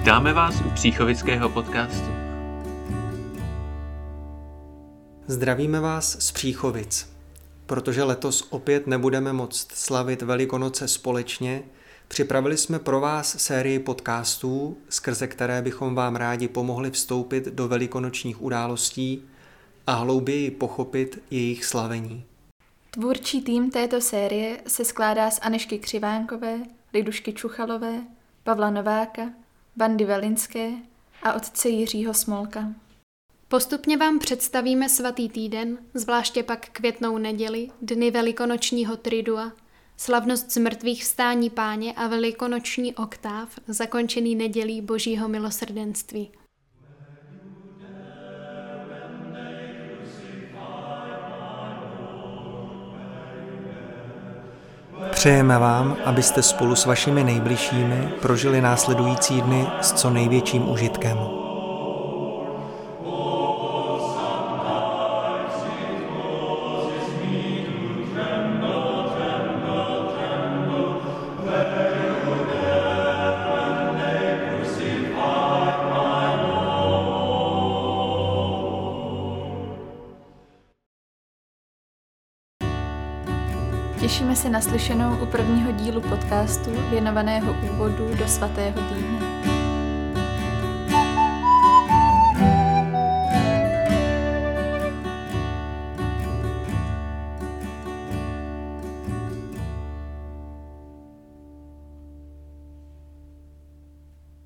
Vítáme vás u Příchovického podcastu. Zdravíme vás z Příchovic. Protože letos opět nebudeme moct slavit Velikonoce společně, připravili jsme pro vás sérii podcastů, skrze které bychom vám rádi pomohli vstoupit do velikonočních událostí a hlouběji pochopit jejich slavení. Tvůrčí tým této série se skládá z Anešky Křivánkové, Lidušky Čuchalové, Pavla Nováka, Vandy Velinské a otce Jiřího Smolka. Postupně vám představíme svatý týden, zvláště pak květnou neděli, dny velikonočního tridua, slavnost zmrtvých vstání páně a velikonoční oktáv, zakončený nedělí božího milosrdenství. Přejeme vám, abyste spolu s vašimi nejbližšími prožili následující dny s co největším užitkem. Těšíme se na slyšenou u prvního dílu podcastu věnovaného úvodu do svatého týdne.